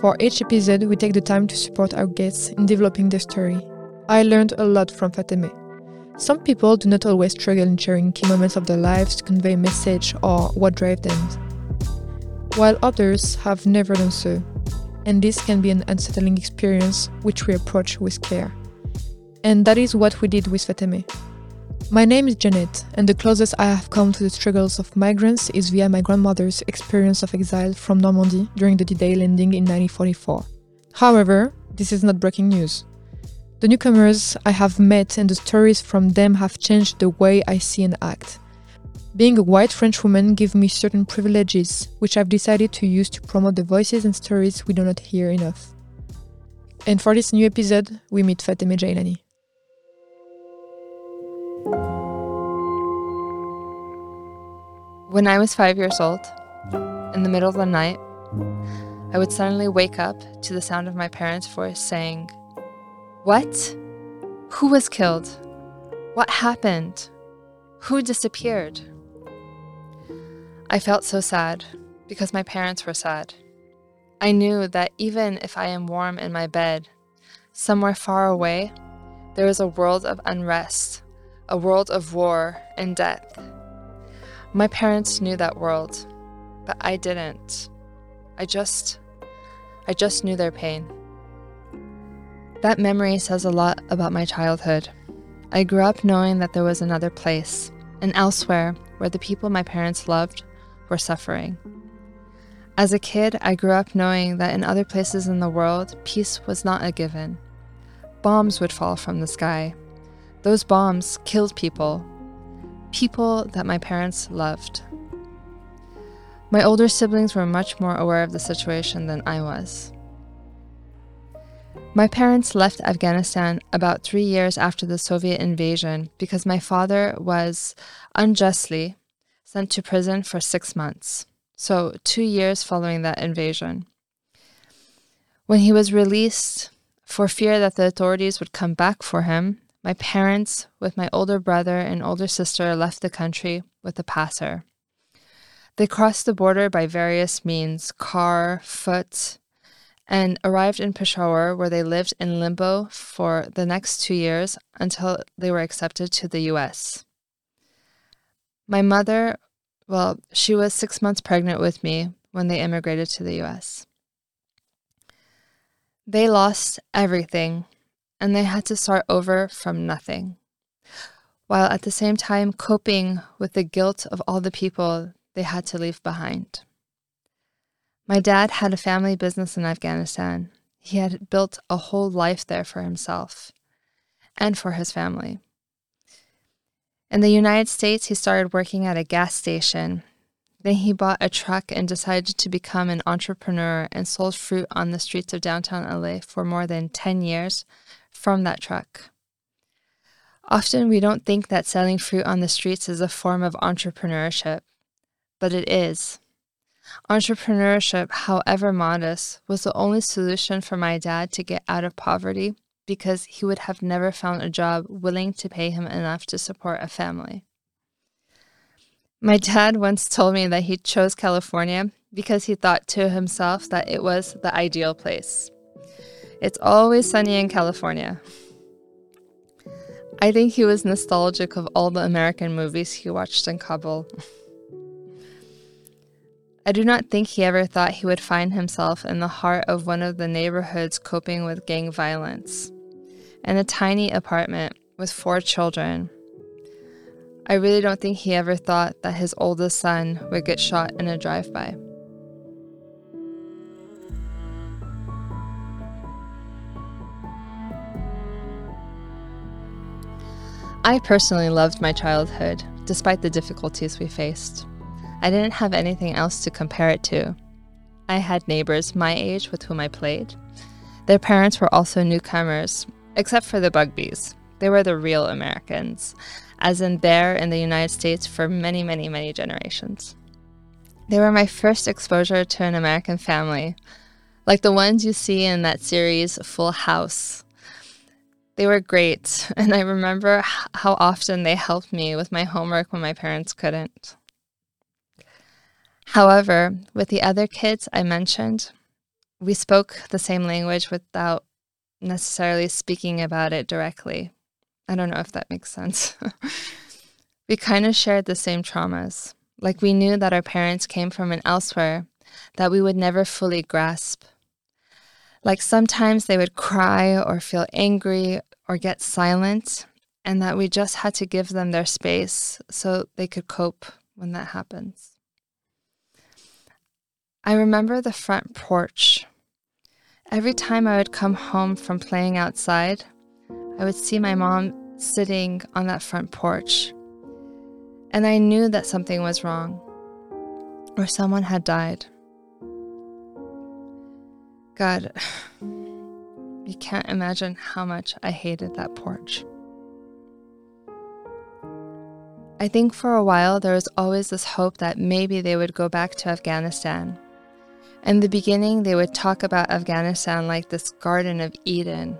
For each episode, we take the time to support our guests in developing their story. I learned a lot from Fatemeh. Some people do not always struggle in sharing key moments of their lives to convey a message or what drives them, while others have never done so. And this can be an unsettling experience which we approach with care. And that is what we did with Fatemeh. My name is Jeannette, and the closest I have come to the struggles of migrants is via my grandmother's experience of exile from Normandy during the D Day landing in 1944. However, this is not breaking news. The newcomers I have met and the stories from them have changed the way I see and act. Being a white French woman gives me certain privileges, which I've decided to use to promote the voices and stories we do not hear enough. And for this new episode, we meet Fatemeh Jailani. When I was five years old, in the middle of the night, I would suddenly wake up to the sound of my parents' voice saying, What? Who was killed? What happened? Who disappeared? I felt so sad because my parents were sad. I knew that even if I am warm in my bed, somewhere far away, there is a world of unrest, a world of war and death. My parents knew that world, but I didn't. I just I just knew their pain. That memory says a lot about my childhood. I grew up knowing that there was another place, and elsewhere where the people my parents loved were suffering. As a kid, I grew up knowing that in other places in the world, peace was not a given. Bombs would fall from the sky. Those bombs killed people, people that my parents loved. My older siblings were much more aware of the situation than I was. My parents left Afghanistan about three years after the Soviet invasion because my father was unjustly sent to prison for six months, so two years following that invasion. When he was released, for fear that the authorities would come back for him, my parents, with my older brother and older sister, left the country with a passer. They crossed the border by various means car, foot, and arrived in Peshawar, where they lived in limbo for the next two years until they were accepted to the US. My mother, well, she was six months pregnant with me when they immigrated to the US. They lost everything and they had to start over from nothing, while at the same time coping with the guilt of all the people they had to leave behind. My dad had a family business in Afghanistan. He had built a whole life there for himself and for his family. In the United States, he started working at a gas station. Then he bought a truck and decided to become an entrepreneur and sold fruit on the streets of downtown LA for more than 10 years from that truck. Often we don't think that selling fruit on the streets is a form of entrepreneurship, but it is. Entrepreneurship, however modest, was the only solution for my dad to get out of poverty because he would have never found a job willing to pay him enough to support a family. My dad once told me that he chose California because he thought to himself that it was the ideal place. It's always sunny in California. I think he was nostalgic of all the American movies he watched in Kabul. I do not think he ever thought he would find himself in the heart of one of the neighborhoods coping with gang violence, in a tiny apartment with four children. I really don't think he ever thought that his oldest son would get shot in a drive by. I personally loved my childhood, despite the difficulties we faced. I didn't have anything else to compare it to. I had neighbors my age with whom I played. Their parents were also newcomers, except for the Bugbees. They were the real Americans, as in there in the United States for many, many, many generations. They were my first exposure to an American family, like the ones you see in that series Full House, they were great, and I remember how often they helped me with my homework when my parents couldn't. However, with the other kids I mentioned, we spoke the same language without necessarily speaking about it directly. I don't know if that makes sense. we kind of shared the same traumas. Like we knew that our parents came from an elsewhere that we would never fully grasp. Like sometimes they would cry or feel angry or get silent, and that we just had to give them their space so they could cope when that happens. I remember the front porch. Every time I would come home from playing outside, I would see my mom sitting on that front porch. And I knew that something was wrong, or someone had died. God, you can't imagine how much I hated that porch. I think for a while there was always this hope that maybe they would go back to Afghanistan. In the beginning, they would talk about Afghanistan like this Garden of Eden.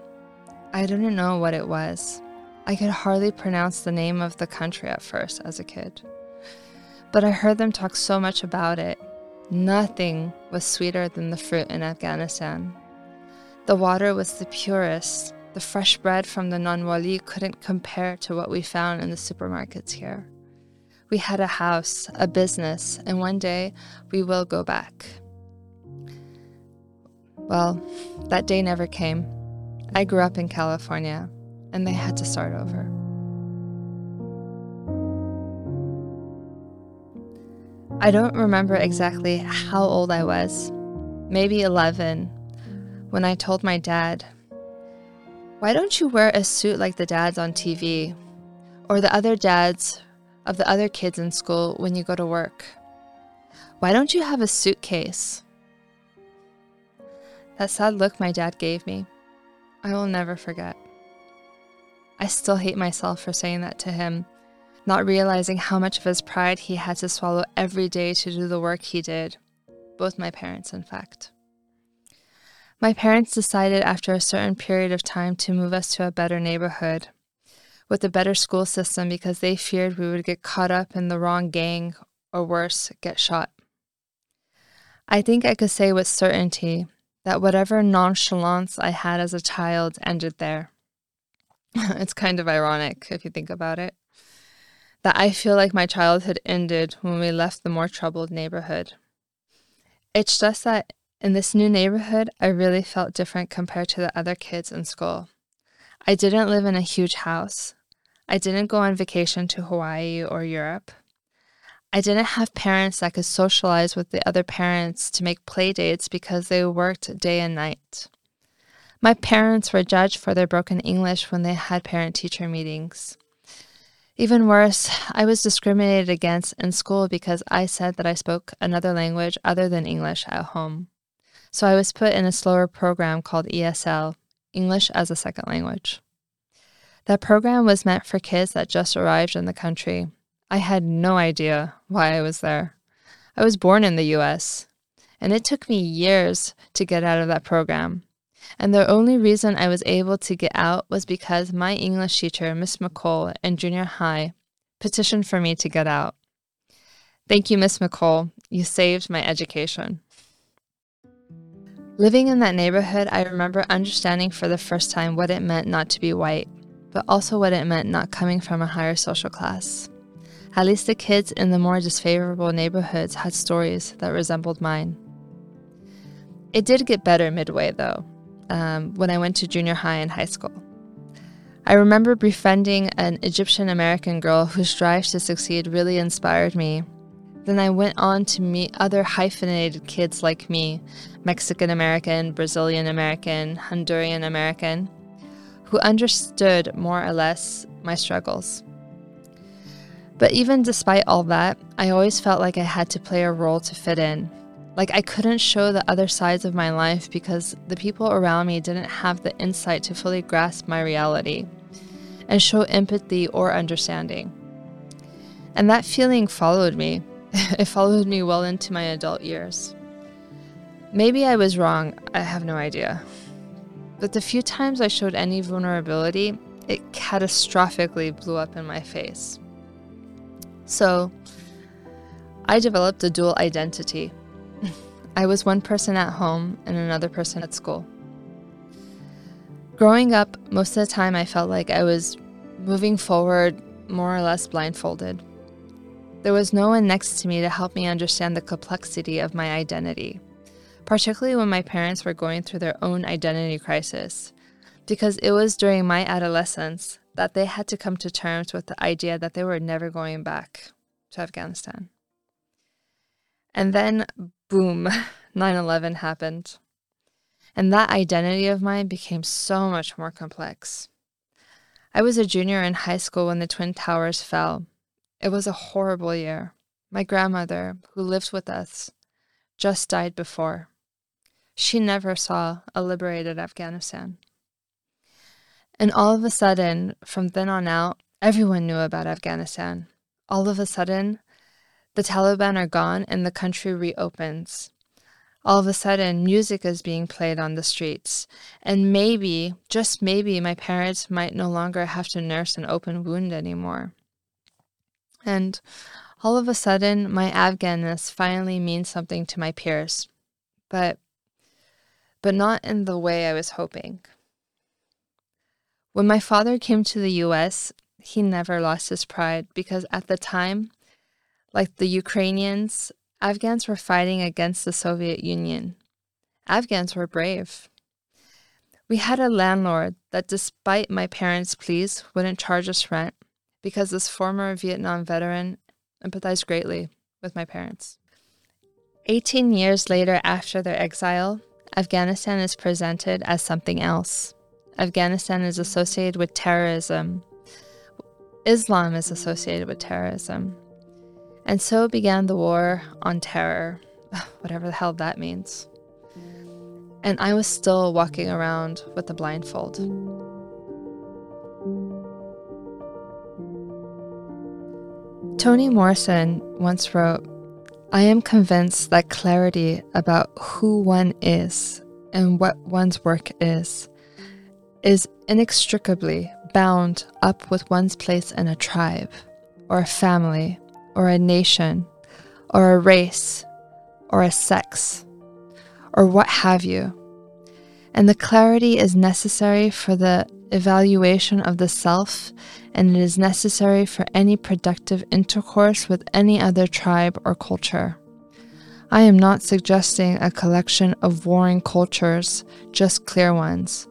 I didn't know what it was. I could hardly pronounce the name of the country at first as a kid. But I heard them talk so much about it. Nothing was sweeter than the fruit in Afghanistan. The water was the purest. The fresh bread from the Nanwali couldn't compare to what we found in the supermarkets here. We had a house, a business, and one day we will go back. Well, that day never came. I grew up in California, and they had to start over. I don't remember exactly how old I was, maybe 11, when I told my dad, Why don't you wear a suit like the dads on TV or the other dads of the other kids in school when you go to work? Why don't you have a suitcase? That sad look my dad gave me, I will never forget. I still hate myself for saying that to him, not realizing how much of his pride he had to swallow every day to do the work he did. Both my parents, in fact. My parents decided after a certain period of time to move us to a better neighborhood with a better school system because they feared we would get caught up in the wrong gang or worse, get shot. I think I could say with certainty that whatever nonchalance I had as a child ended there. it's kind of ironic if you think about it. That I feel like my childhood ended when we left the more troubled neighborhood. It's just that in this new neighborhood, I really felt different compared to the other kids in school. I didn't live in a huge house. I didn't go on vacation to Hawaii or Europe. I didn't have parents that could socialize with the other parents to make play dates because they worked day and night. My parents were judged for their broken English when they had parent teacher meetings. Even worse, I was discriminated against in school because I said that I spoke another language other than English at home. So I was put in a slower program called ESL, English as a Second Language. That program was meant for kids that just arrived in the country I had no idea why I was there. I was born in the US, and it took me years to get out of that program. And the only reason I was able to get out was because my English teacher, Miss McCall, in junior high, petitioned for me to get out. Thank you, Miss McCall. You saved my education. Living in that neighborhood, I remember understanding for the first time what it meant not to be white, but also what it meant not coming from a higher social class. At least the kids in the more disfavorable neighborhoods had stories that resembled mine. It did get better midway, though, um, when I went to junior high and high school. I remember befriending an Egyptian American girl whose drive to succeed really inspired me. Then I went on to meet other hyphenated kids like me Mexican American, Brazilian American, Honduran American who understood more or less my struggles. But even despite all that, I always felt like I had to play a role to fit in. Like I couldn't show the other sides of my life because the people around me didn't have the insight to fully grasp my reality and show empathy or understanding. And that feeling followed me. it followed me well into my adult years. Maybe I was wrong, I have no idea. But the few times I showed any vulnerability, it catastrophically blew up in my face. So I developed a dual identity. I was one person at home and another person at school. Growing up, most of the time I felt like I was moving forward more or less blindfolded. There was no one next to me to help me understand the complexity of my identity, particularly when my parents were going through their own identity crisis, because it was during my adolescence that they had to come to terms with the idea that they were never going back to Afghanistan. And then, boom, 9 11 happened. And that identity of mine became so much more complex. I was a junior in high school when the Twin Towers fell. It was a horrible year. My grandmother, who lived with us, just died before. She never saw a liberated Afghanistan. And all of a sudden, from then on out, everyone knew about Afghanistan. All of a sudden, the Taliban are gone and the country reopens. All of a sudden, music is being played on the streets. And maybe, just maybe, my parents might no longer have to nurse an open wound anymore. And all of a sudden, my Afghanness finally means something to my peers. But but not in the way I was hoping. When my father came to the US, he never lost his pride because at the time, like the Ukrainians, Afghans were fighting against the Soviet Union. Afghans were brave. We had a landlord that, despite my parents' pleas, wouldn't charge us rent because this former Vietnam veteran empathized greatly with my parents. 18 years later, after their exile, Afghanistan is presented as something else. Afghanistan is associated with terrorism. Islam is associated with terrorism. And so began the war on terror, whatever the hell that means. And I was still walking around with a blindfold. Toni Morrison once wrote I am convinced that clarity about who one is and what one's work is is inextricably bound up with one's place in a tribe, or a family, or a nation, or a race, or a sex, or what have you. And the clarity is necessary for the evaluation of the self, and it is necessary for any productive intercourse with any other tribe or culture. I am not suggesting a collection of warring cultures, just clear ones.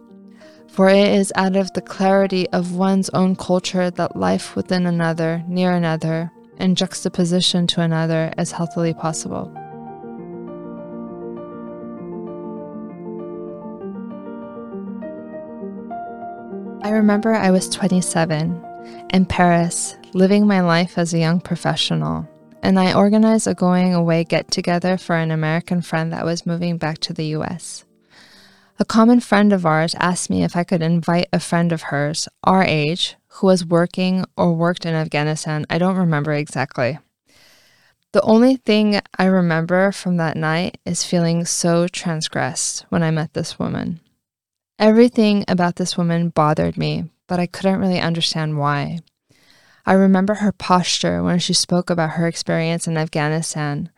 For it is out of the clarity of one's own culture that life within another, near another, and juxtaposition to another as healthily possible. I remember I was 27 in Paris, living my life as a young professional, and I organized a going away get together for an American friend that was moving back to the US. A common friend of ours asked me if I could invite a friend of hers, our age, who was working or worked in Afghanistan. I don't remember exactly. The only thing I remember from that night is feeling so transgressed when I met this woman. Everything about this woman bothered me, but I couldn't really understand why. I remember her posture when she spoke about her experience in Afghanistan.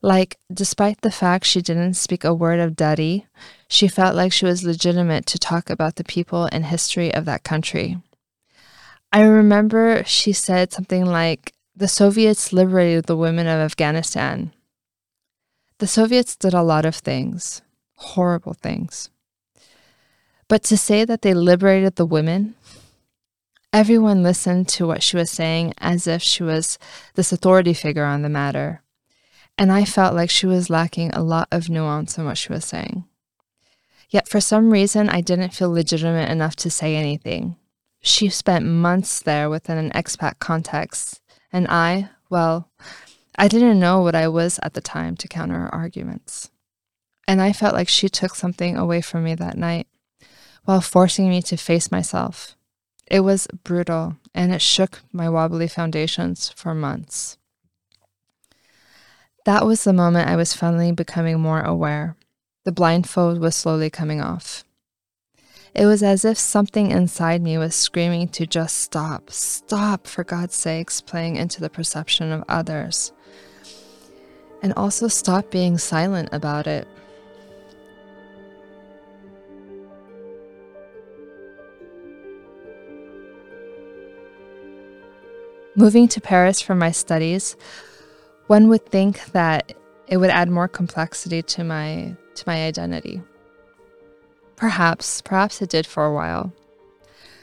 Like, despite the fact she didn't speak a word of Dari, she felt like she was legitimate to talk about the people and history of that country. I remember she said something like, The Soviets liberated the women of Afghanistan. The Soviets did a lot of things, horrible things. But to say that they liberated the women, everyone listened to what she was saying as if she was this authority figure on the matter. And I felt like she was lacking a lot of nuance in what she was saying. Yet for some reason, I didn't feel legitimate enough to say anything. She spent months there within an expat context, and I, well, I didn't know what I was at the time to counter her arguments. And I felt like she took something away from me that night while forcing me to face myself. It was brutal and it shook my wobbly foundations for months. That was the moment I was finally becoming more aware. The blindfold was slowly coming off. It was as if something inside me was screaming to just stop, stop, for God's sakes, playing into the perception of others. and also stop being silent about it. Moving to Paris for my studies, one would think that it would add more complexity to my to my identity. Perhaps, perhaps it did for a while.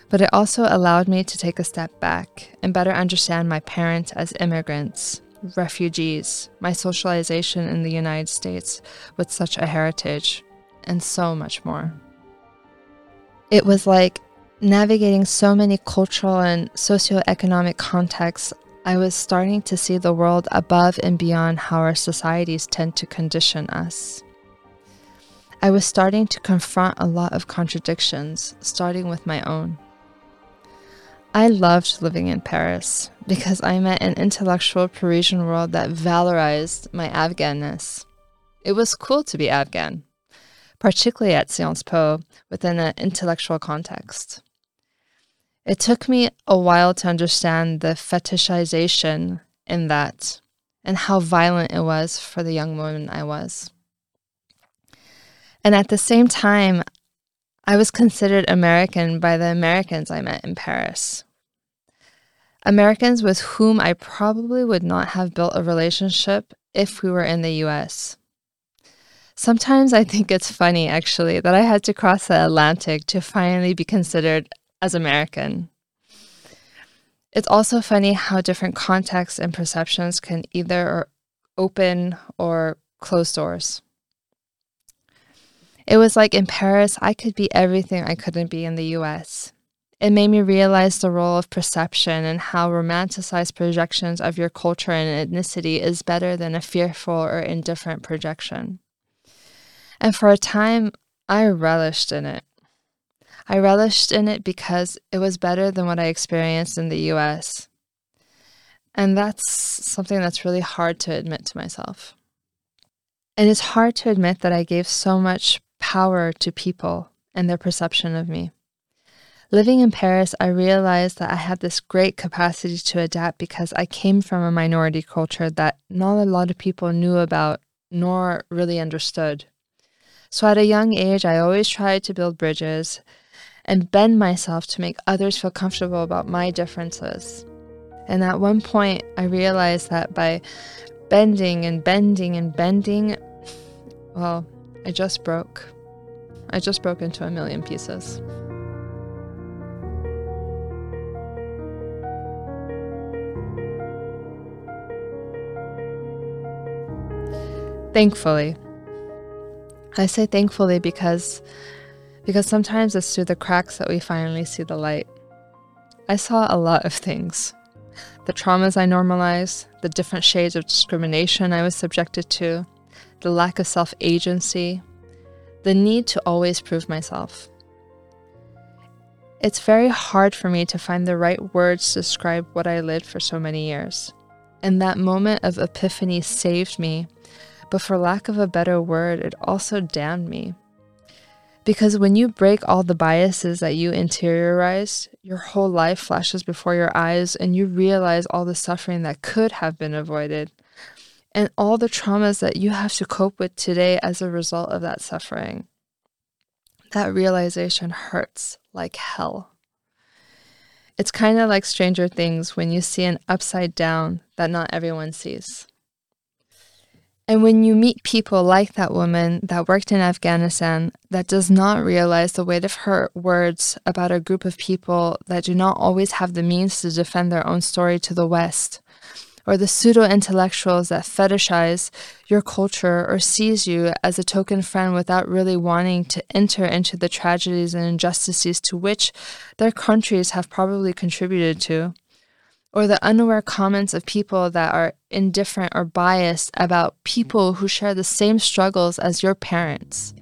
But it also allowed me to take a step back and better understand my parents as immigrants, refugees, my socialization in the United States with such a heritage, and so much more. It was like navigating so many cultural and socioeconomic contexts, I was starting to see the world above and beyond how our societies tend to condition us. I was starting to confront a lot of contradictions, starting with my own. I loved living in Paris because I met an intellectual Parisian world that valorized my Afghanness. It was cool to be Afghan, particularly at Sciences Po within an intellectual context. It took me a while to understand the fetishization in that and how violent it was for the young woman I was. And at the same time, I was considered American by the Americans I met in Paris. Americans with whom I probably would not have built a relationship if we were in the US. Sometimes I think it's funny, actually, that I had to cross the Atlantic to finally be considered as American. It's also funny how different contexts and perceptions can either open or close doors. It was like in Paris, I could be everything I couldn't be in the US. It made me realize the role of perception and how romanticized projections of your culture and ethnicity is better than a fearful or indifferent projection. And for a time, I relished in it. I relished in it because it was better than what I experienced in the US. And that's something that's really hard to admit to myself. And it's hard to admit that I gave so much power to people and their perception of me. Living in Paris, I realized that I had this great capacity to adapt because I came from a minority culture that not a lot of people knew about nor really understood. So at a young age, I always tried to build bridges and bend myself to make others feel comfortable about my differences. And at one point, I realized that by bending and bending and bending, well, I just broke. I just broke into a million pieces. Thankfully. I say thankfully because because sometimes it's through the cracks that we finally see the light. I saw a lot of things the traumas I normalized, the different shades of discrimination I was subjected to, the lack of self agency, the need to always prove myself. It's very hard for me to find the right words to describe what I lived for so many years. And that moment of epiphany saved me, but for lack of a better word, it also damned me. Because when you break all the biases that you interiorized, your whole life flashes before your eyes and you realize all the suffering that could have been avoided and all the traumas that you have to cope with today as a result of that suffering. That realization hurts like hell. It's kind of like Stranger Things when you see an upside down that not everyone sees. And when you meet people like that woman that worked in Afghanistan that does not realize the weight of her words about a group of people that do not always have the means to defend their own story to the West, or the pseudo intellectuals that fetishize your culture or sees you as a token friend without really wanting to enter into the tragedies and injustices to which their countries have probably contributed to or the unaware comments of people that are indifferent or biased about people who share the same struggles as your parents.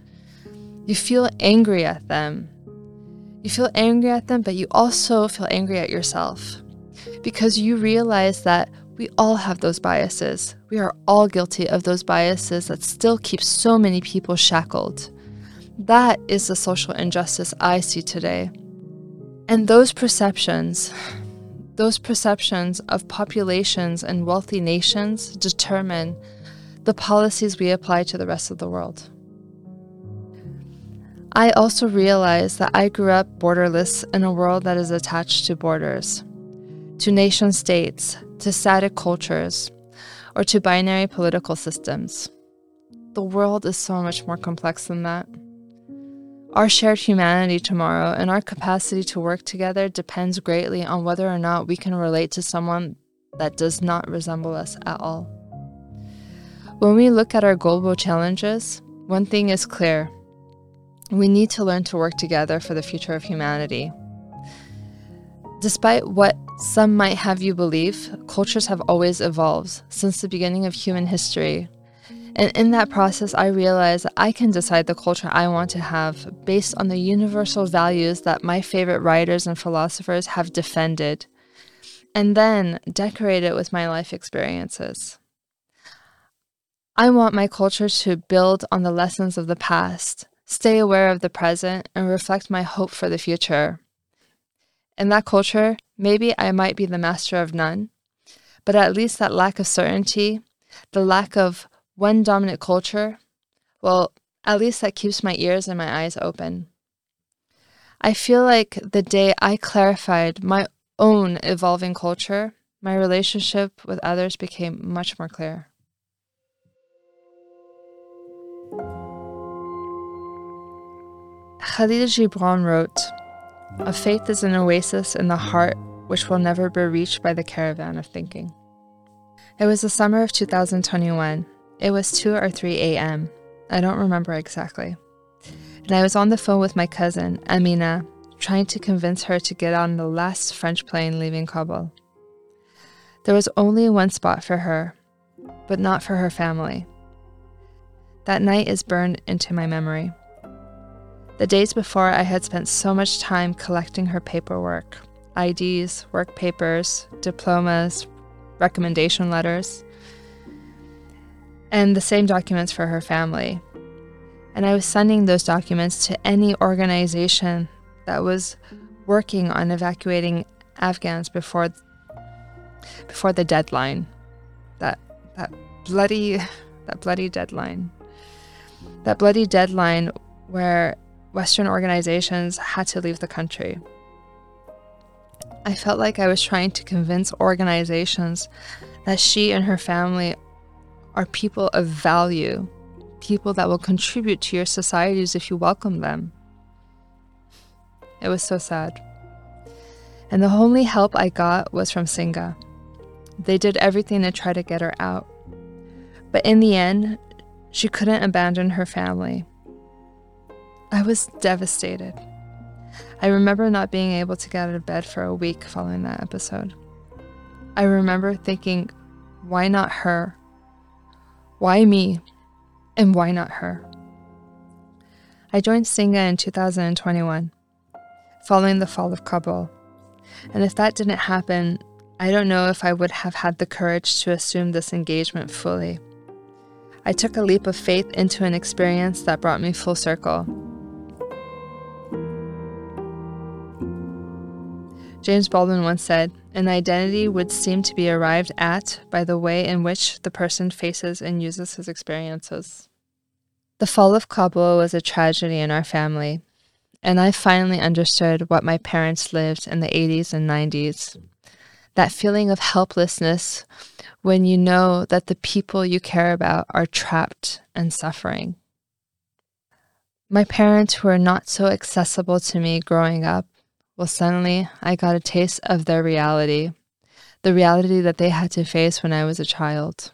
You feel angry at them. You feel angry at them, but you also feel angry at yourself because you realize that we all have those biases. We are all guilty of those biases that still keep so many people shackled. That is the social injustice I see today. And those perceptions, those perceptions of populations and wealthy nations determine the policies we apply to the rest of the world. I also realize that I grew up borderless in a world that is attached to borders, to nation states, to static cultures, or to binary political systems. The world is so much more complex than that. Our shared humanity tomorrow and our capacity to work together depends greatly on whether or not we can relate to someone that does not resemble us at all. When we look at our global challenges, one thing is clear we need to learn to work together for the future of humanity. Despite what some might have you believe, cultures have always evolved since the beginning of human history. And in that process, I realized that I can decide the culture I want to have based on the universal values that my favorite writers and philosophers have defended, and then decorate it with my life experiences. I want my culture to build on the lessons of the past stay aware of the present, and reflect my hope for the future. In that culture, maybe I might be the master of none, but at least that lack of certainty, the lack of one dominant culture, well, at least that keeps my ears and my eyes open. I feel like the day I clarified my own evolving culture, my relationship with others became much more clear. Khalil Gibran wrote, A faith is an oasis in the heart which will never be reached by the caravan of thinking. It was the summer of 2021. It was 2 or 3 a.m. I don't remember exactly. And I was on the phone with my cousin, Amina, trying to convince her to get on the last French plane leaving Kabul. There was only one spot for her, but not for her family. That night is burned into my memory. The days before, I had spent so much time collecting her paperwork IDs, work papers, diplomas, recommendation letters, and the same documents for her family. And I was sending those documents to any organization that was working on evacuating Afghans before before the deadline. That that bloody that bloody deadline. That bloody deadline where Western organizations had to leave the country. I felt like I was trying to convince organizations that she and her family are people of value, people that will contribute to your societies if you welcome them. It was so sad. And the only help I got was from Singa. They did everything to try to get her out. But in the end, she couldn't abandon her family. I was devastated. I remember not being able to get out of bed for a week following that episode. I remember thinking, why not her? Why me? And why not her? I joined Singa in 2021, following the fall of Kabul. And if that didn't happen, I don't know if I would have had the courage to assume this engagement fully. I took a leap of faith into an experience that brought me full circle James Baldwin once said, An identity would seem to be arrived at by the way in which the person faces and uses his experiences. The fall of Kabul was a tragedy in our family, and I finally understood what my parents lived in the 80s and 90s. That feeling of helplessness when you know that the people you care about are trapped and suffering. My parents were not so accessible to me growing up well, suddenly I got a taste of their reality, the reality that they had to face when I was a child.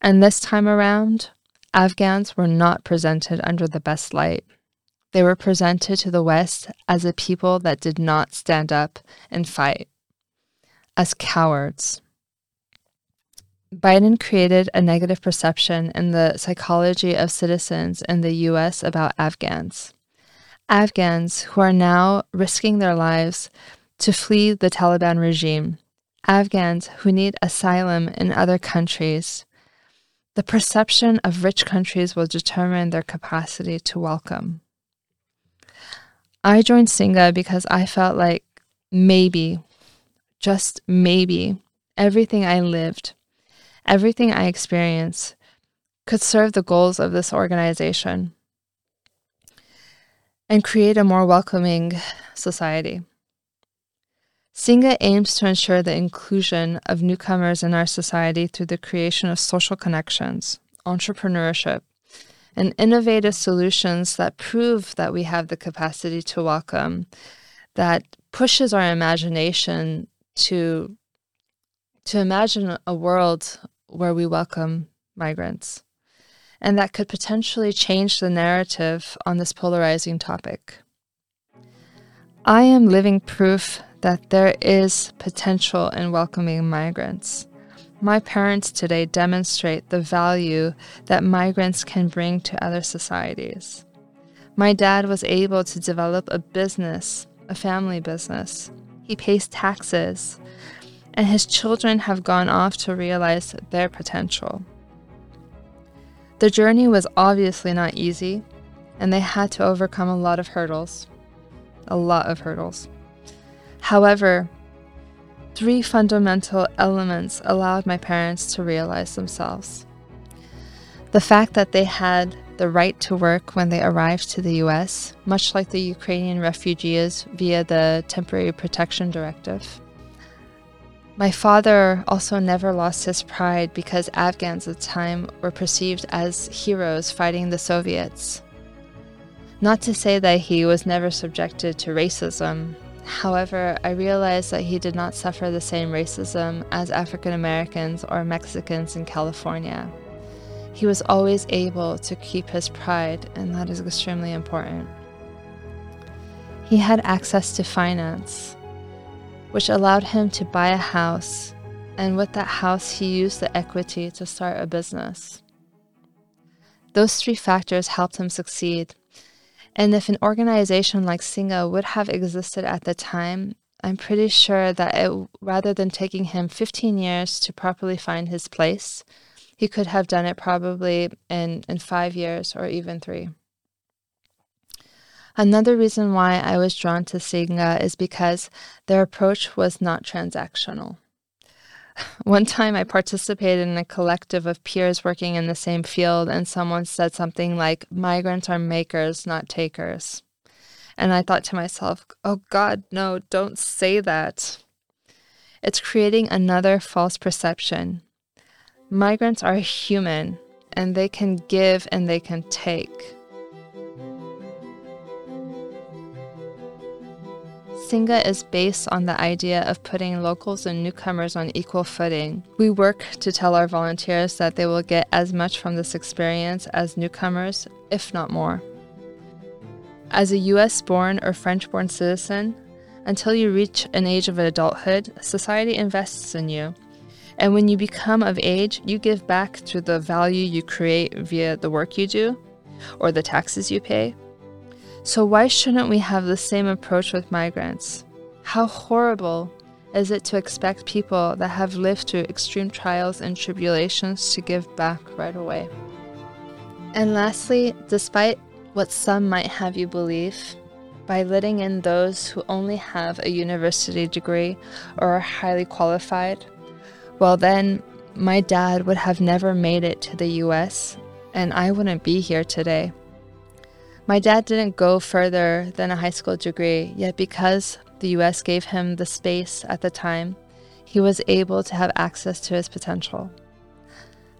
And this time around, Afghans were not presented under the best light. They were presented to the West as a people that did not stand up and fight, as cowards. Biden created a negative perception in the psychology of citizens in the US about Afghans. Afghans who are now risking their lives to flee the Taliban regime, Afghans who need asylum in other countries. The perception of rich countries will determine their capacity to welcome. I joined Singa because I felt like maybe, just maybe, everything I lived, everything I experienced could serve the goals of this organization and create a more welcoming society. Singa aims to ensure the inclusion of newcomers in our society through the creation of social connections, entrepreneurship, and innovative solutions that prove that we have the capacity to welcome, that pushes our imagination to, to imagine a world where we welcome migrants, and that could potentially change the narrative on this polarizing topic. I am living proof that there is potential in welcoming migrants. My parents today demonstrate the value that migrants can bring to other societies. My dad was able to develop a business, a family business. He pays taxes, and his children have gone off to realize their potential. The journey was obviously not easy, and they had to overcome a lot of hurdles. A lot of hurdles. However, three fundamental elements allowed my parents to realize themselves. The fact that they had the right to work when they arrived to the US, much like the Ukrainian refugees via the Temporary Protection Directive. My father also never lost his pride because Afghans at the time were perceived as heroes fighting the Soviets. Not to say that he was never subjected to racism, However, I realized that he did not suffer the same racism as African Americans or Mexicans in California. He was always able to keep his pride, and that is extremely important. He had access to finance, which allowed him to buy a house, and with that house, he used the equity to start a business. Those three factors helped him succeed and if an organization like Singa would have existed at the time, I'm pretty sure that it, rather than taking him 15 years to properly find his place, he could have done it probably in, in five years or even three. Another reason why I was drawn to Singa is because their approach was not transactional. One time I participated in a collective of peers working in the same field, and someone said something like, Migrants are makers, not takers. And I thought to myself, oh God, no, don't say that. It's creating another false perception. Migrants are human, and they can give and they can take. Singa is based on the idea of putting locals and newcomers on equal footing. We work to tell our volunteers that they will get as much from this experience as newcomers, if not more. As a US born or French born citizen, until you reach an age of adulthood, society invests in you. And when you become of age, you give back through the value you create via the work you do or the taxes you pay. So, why shouldn't we have the same approach with migrants? How horrible is it to expect people that have lived through extreme trials and tribulations to give back right away? And lastly, despite what some might have you believe, by letting in those who only have a university degree or are highly qualified, well, then my dad would have never made it to the US and I wouldn't be here today. My dad didn't go further than a high school degree, yet because the US gave him the space at the time, he was able to have access to his potential.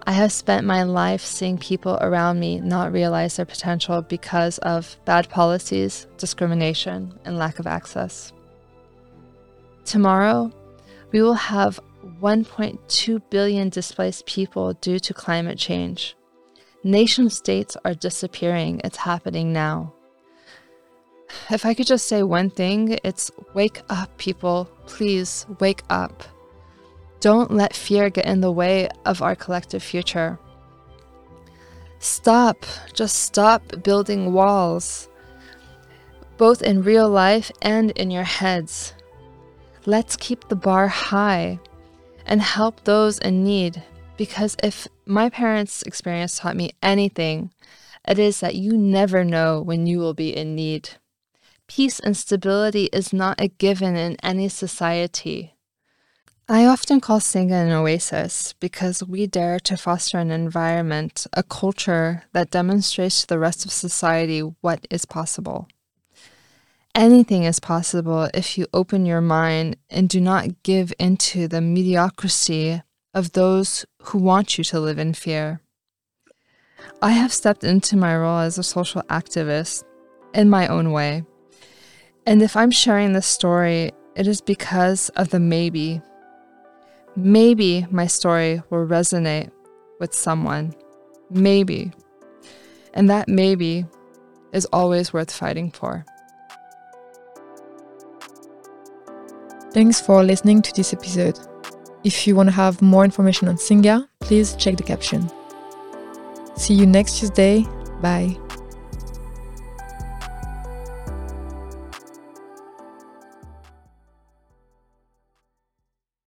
I have spent my life seeing people around me not realize their potential because of bad policies, discrimination, and lack of access. Tomorrow, we will have 1.2 billion displaced people due to climate change. Nation states are disappearing. It's happening now. If I could just say one thing, it's wake up, people. Please wake up. Don't let fear get in the way of our collective future. Stop, just stop building walls, both in real life and in your heads. Let's keep the bar high and help those in need because if my parents' experience taught me anything, it is that you never know when you will be in need. Peace and stability is not a given in any society. I often call Singa an oasis because we dare to foster an environment, a culture that demonstrates to the rest of society what is possible. Anything is possible if you open your mind and do not give into the mediocrity of those who want you to live in fear. I have stepped into my role as a social activist in my own way. And if I'm sharing this story, it is because of the maybe. Maybe my story will resonate with someone. Maybe. And that maybe is always worth fighting for. Thanks for listening to this episode. If you want to have more information on Singa, please check the caption. See you next Tuesday. Bye.